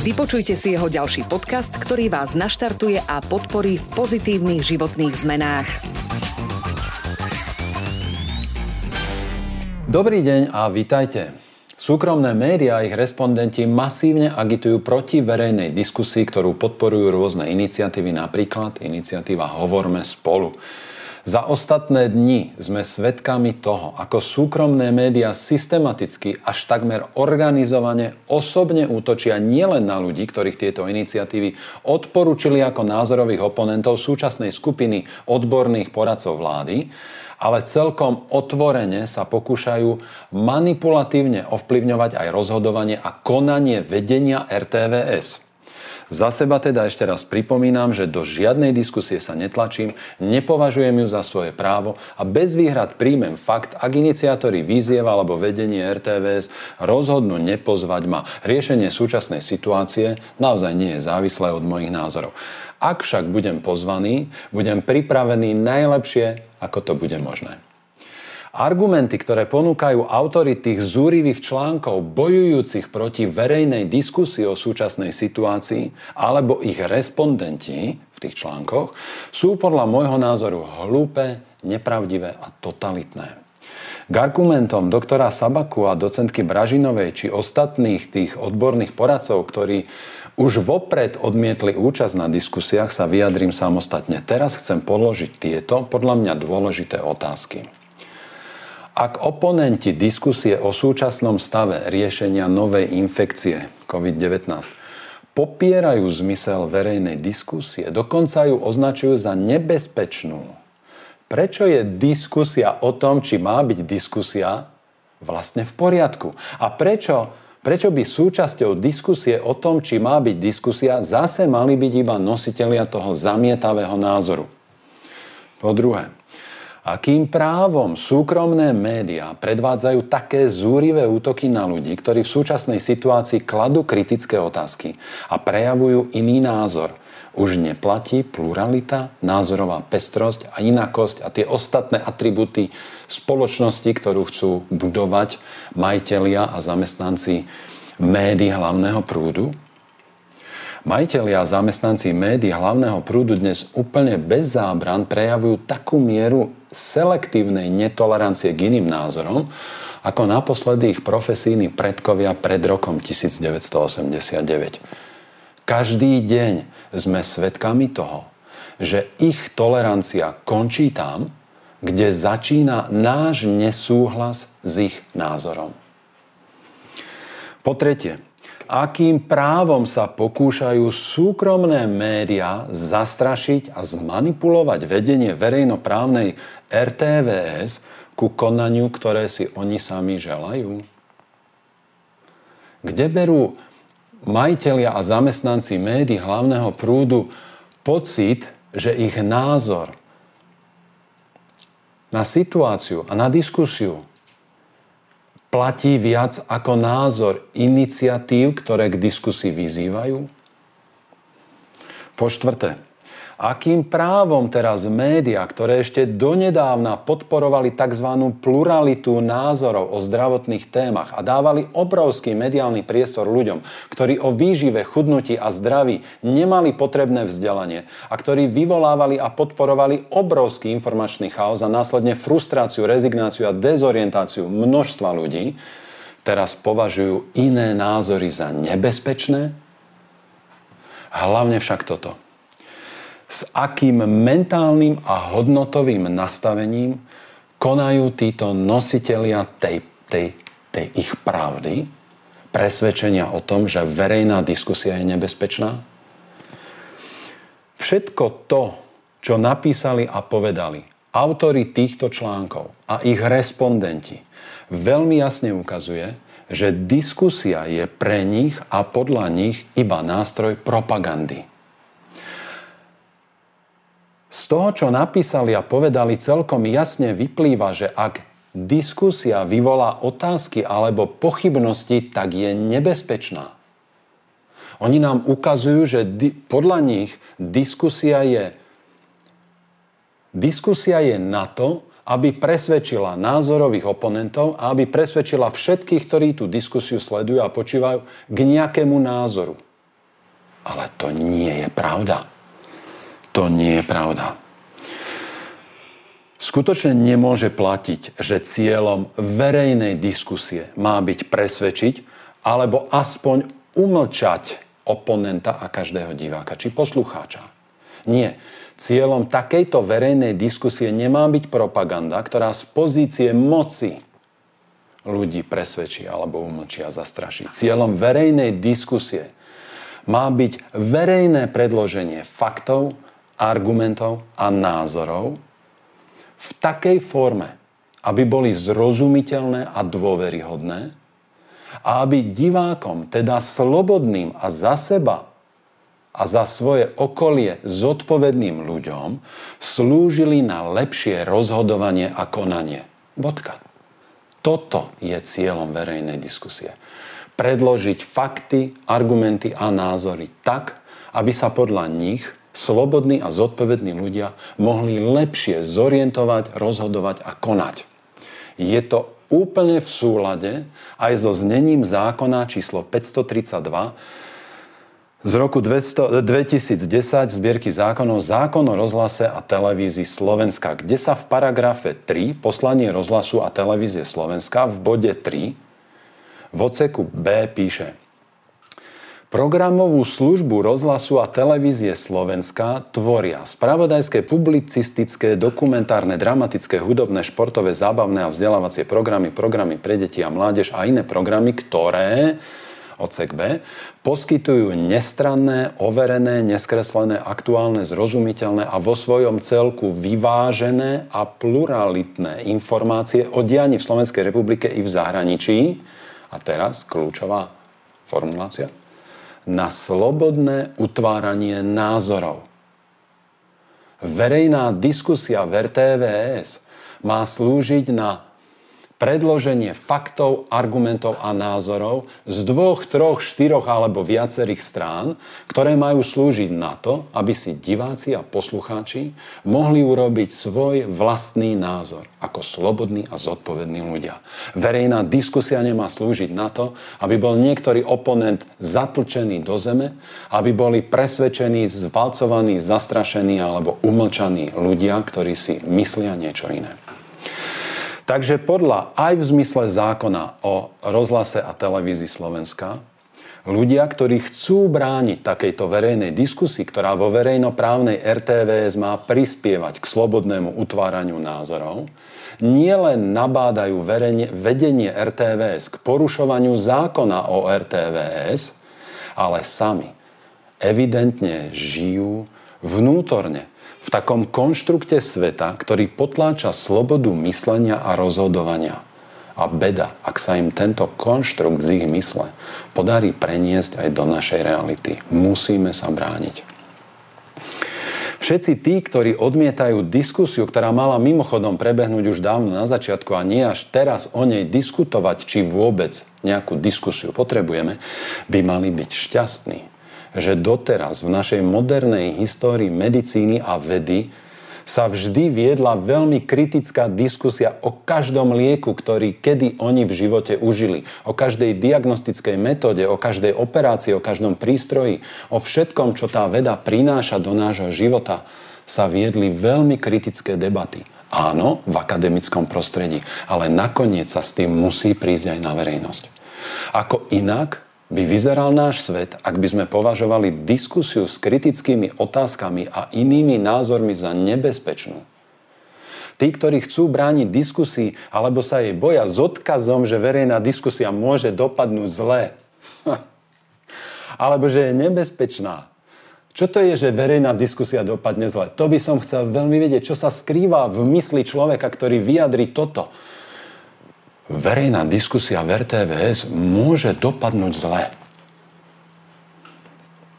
Vypočujte si jeho ďalší podcast, ktorý vás naštartuje a podporí v pozitívnych životných zmenách. Dobrý deň a vitajte. Súkromné médiá a ich respondenti masívne agitujú proti verejnej diskusii, ktorú podporujú rôzne iniciatívy, napríklad iniciatíva Hovorme spolu. Za ostatné dni sme svedkami toho, ako súkromné médiá systematicky až takmer organizovane osobne útočia nielen na ľudí, ktorých tieto iniciatívy odporúčili ako názorových oponentov súčasnej skupiny odborných poradcov vlády, ale celkom otvorene sa pokúšajú manipulatívne ovplyvňovať aj rozhodovanie a konanie vedenia RTVS. Za seba teda ešte raz pripomínam, že do žiadnej diskusie sa netlačím, nepovažujem ju za svoje právo a bez výhrad príjmem fakt, ak iniciátori výziev alebo vedenie RTVS rozhodnú nepozvať ma. Riešenie súčasnej situácie naozaj nie je závislé od mojich názorov. Ak však budem pozvaný, budem pripravený najlepšie, ako to bude možné. Argumenty, ktoré ponúkajú autory tých zúrivých článkov bojujúcich proti verejnej diskusii o súčasnej situácii alebo ich respondenti v tých článkoch sú podľa môjho názoru hlúpe, nepravdivé a totalitné. K argumentom doktora Sabaku a docentky Bražinovej či ostatných tých odborných poradcov, ktorí už vopred odmietli účasť na diskusiách, sa vyjadrím samostatne. Teraz chcem položiť tieto, podľa mňa dôležité otázky. Ak oponenti diskusie o súčasnom stave riešenia novej infekcie COVID-19 popierajú zmysel verejnej diskusie, dokonca ju označujú za nebezpečnú, prečo je diskusia o tom, či má byť diskusia, vlastne v poriadku? A prečo, prečo by súčasťou diskusie o tom, či má byť diskusia, zase mali byť iba nositelia toho zamietavého názoru? Po druhé, Akým právom súkromné médiá predvádzajú také zúrivé útoky na ľudí, ktorí v súčasnej situácii kladú kritické otázky a prejavujú iný názor? Už neplatí pluralita, názorová pestrosť a inakosť a tie ostatné atributy spoločnosti, ktorú chcú budovať majitelia a zamestnanci médií hlavného prúdu? Majiteľia a zamestnanci médií hlavného prúdu dnes úplne bez zábran prejavujú takú mieru selektívnej netolerancie k iným názorom, ako naposledy ich profesíni predkovia pred rokom 1989. Každý deň sme svedkami toho, že ich tolerancia končí tam, kde začína náš nesúhlas s ich názorom. Po tretie, akým právom sa pokúšajú súkromné médiá zastrašiť a zmanipulovať vedenie verejnoprávnej RTVS ku konaniu, ktoré si oni sami želajú? Kde berú majiteľia a zamestnanci médií hlavného prúdu pocit, že ich názor na situáciu a na diskusiu platí viac ako názor iniciatív, ktoré k diskusii vyzývajú? Po štvrté, Akým právom teraz médiá, ktoré ešte donedávna podporovali tzv. pluralitu názorov o zdravotných témach a dávali obrovský mediálny priestor ľuďom, ktorí o výžive, chudnutí a zdraví nemali potrebné vzdelanie a ktorí vyvolávali a podporovali obrovský informačný chaos a následne frustráciu, rezignáciu a dezorientáciu množstva ľudí, teraz považujú iné názory za nebezpečné? Hlavne však toto s akým mentálnym a hodnotovým nastavením konajú títo nositelia tej, tej, tej ich pravdy, presvedčenia o tom, že verejná diskusia je nebezpečná? Všetko to, čo napísali a povedali autory týchto článkov a ich respondenti, veľmi jasne ukazuje, že diskusia je pre nich a podľa nich iba nástroj propagandy. Z toho, čo napísali a povedali, celkom jasne vyplýva, že ak diskusia vyvolá otázky alebo pochybnosti, tak je nebezpečná. Oni nám ukazujú, že di- podľa nich diskusia je, diskusia je na to, aby presvedčila názorových oponentov a aby presvedčila všetkých, ktorí tú diskusiu sledujú a počívajú k nejakému názoru. Ale to nie je pravda. To nie je pravda. Skutočne nemôže platiť, že cieľom verejnej diskusie má byť presvedčiť alebo aspoň umlčať oponenta a každého diváka či poslucháča. Nie. Cieľom takejto verejnej diskusie nemá byť propaganda, ktorá z pozície moci ľudí presvedčí alebo umlčí a zastraší. Cieľom verejnej diskusie má byť verejné predloženie faktov, argumentov a názorov v takej forme, aby boli zrozumiteľné a dôveryhodné a aby divákom, teda slobodným a za seba a za svoje okolie zodpovedným ľuďom slúžili na lepšie rozhodovanie a konanie. Bodka. Toto je cieľom verejnej diskusie. Predložiť fakty, argumenty a názory tak, aby sa podľa nich slobodní a zodpovední ľudia mohli lepšie zorientovať, rozhodovať a konať. Je to úplne v súlade aj so znením zákona číslo 532 z roku 200, 2010 zbierky zákonov Zákon o rozhlase a televízii Slovenska, kde sa v paragrafe 3 poslanie rozhlasu a televízie Slovenska v bode 3 v oceku B píše Programovú službu rozhlasu a televízie Slovenska tvoria spravodajské, publicistické, dokumentárne, dramatické, hudobné, športové, zábavné a vzdelávacie programy, programy pre deti a mládež a iné programy, ktoré odsek B, poskytujú nestranné, overené, neskreslené, aktuálne, zrozumiteľné a vo svojom celku vyvážené a pluralitné informácie o dianí v Slovenskej republike i v zahraničí. A teraz kľúčová formulácia na slobodné utváranie názorov. Verejná diskusia v RTVS má slúžiť na predloženie faktov, argumentov a názorov z dvoch, troch, štyroch alebo viacerých strán, ktoré majú slúžiť na to, aby si diváci a poslucháči mohli urobiť svoj vlastný názor ako slobodní a zodpovední ľudia. Verejná diskusia nemá slúžiť na to, aby bol niektorý oponent zatlčený do zeme, aby boli presvedčení, zvalcovaní, zastrašení alebo umlčaní ľudia, ktorí si myslia niečo iné. Takže podľa aj v zmysle zákona o rozhlase a televízii Slovenska, ľudia, ktorí chcú brániť takejto verejnej diskusii, ktorá vo verejnoprávnej RTVS má prispievať k slobodnému utváraniu názorov, nielen nabádajú verejne, vedenie RTVS k porušovaniu zákona o RTVS, ale sami evidentne žijú vnútorne v takom konštrukte sveta, ktorý potláča slobodu myslenia a rozhodovania. A beda, ak sa im tento konštrukt z ich mysle podarí preniesť aj do našej reality. Musíme sa brániť. Všetci tí, ktorí odmietajú diskusiu, ktorá mala mimochodom prebehnúť už dávno na začiatku a nie až teraz o nej diskutovať, či vôbec nejakú diskusiu potrebujeme, by mali byť šťastní že doteraz v našej modernej histórii medicíny a vedy sa vždy viedla veľmi kritická diskusia o každom lieku, ktorý kedy oni v živote užili. O každej diagnostickej metóde, o každej operácii, o každom prístroji, o všetkom, čo tá veda prináša do nášho života, sa viedli veľmi kritické debaty. Áno, v akademickom prostredí, ale nakoniec sa s tým musí prísť aj na verejnosť. Ako inak by vyzeral náš svet, ak by sme považovali diskusiu s kritickými otázkami a inými názormi za nebezpečnú. Tí, ktorí chcú brániť diskusii alebo sa jej boja s odkazom, že verejná diskusia môže dopadnúť zle. alebo že je nebezpečná. Čo to je, že verejná diskusia dopadne zle? To by som chcel veľmi vedieť, čo sa skrýva v mysli človeka, ktorý vyjadri toto verejná diskusia v RTVS môže dopadnúť zle.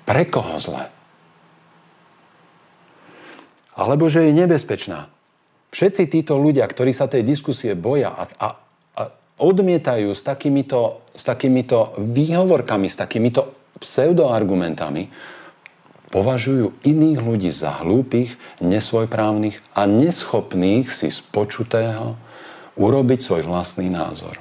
Pre koho zle? alebo že je nebezpečná. Všetci títo ľudia, ktorí sa tej diskusie boja a, a, a odmietajú s takýmito, s takýmito výhovorkami, s takýmito pseudoargumentami, považujú iných ľudí za hlúpych, nesvojprávnych a neschopných si počutého urobiť svoj vlastný názor.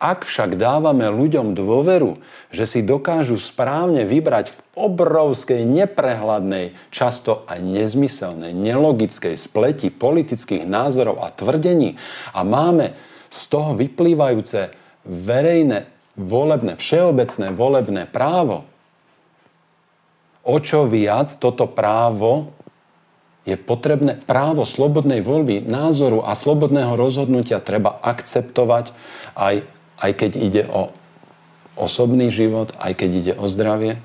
Ak však dávame ľuďom dôveru, že si dokážu správne vybrať v obrovskej, neprehľadnej, často aj nezmyselnej, nelogickej spleti politických názorov a tvrdení a máme z toho vyplývajúce verejné, volebné, všeobecné volebné právo, o čo viac toto právo je potrebné právo slobodnej voľby, názoru a slobodného rozhodnutia treba akceptovať aj aj keď ide o osobný život, aj keď ide o zdravie?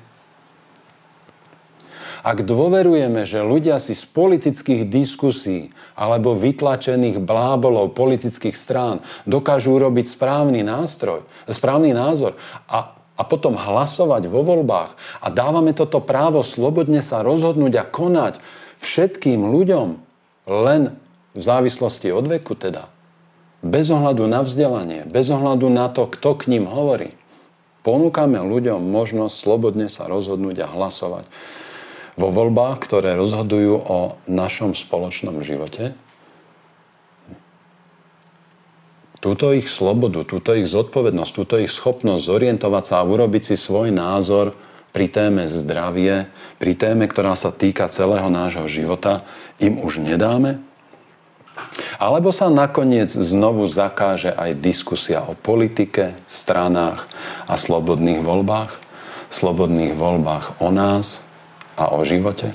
Ak dôverujeme, že ľudia si z politických diskusí alebo vytlačených blábolov politických strán dokážu urobiť správny nástroj, správny názor a, a potom hlasovať vo voľbách a dávame toto právo slobodne sa rozhodnúť a konať všetkým ľuďom len v závislosti od veku teda, bez ohľadu na vzdelanie, bez ohľadu na to, kto k ním hovorí, ponúkame ľuďom možnosť slobodne sa rozhodnúť a hlasovať vo voľbách, ktoré rozhodujú o našom spoločnom živote. Túto ich slobodu, túto ich zodpovednosť, túto ich schopnosť zorientovať sa a urobiť si svoj názor pri téme zdravie, pri téme, ktorá sa týka celého nášho života, im už nedáme? Alebo sa nakoniec znovu zakáže aj diskusia o politike, stranách a slobodných voľbách? Slobodných voľbách o nás a o živote?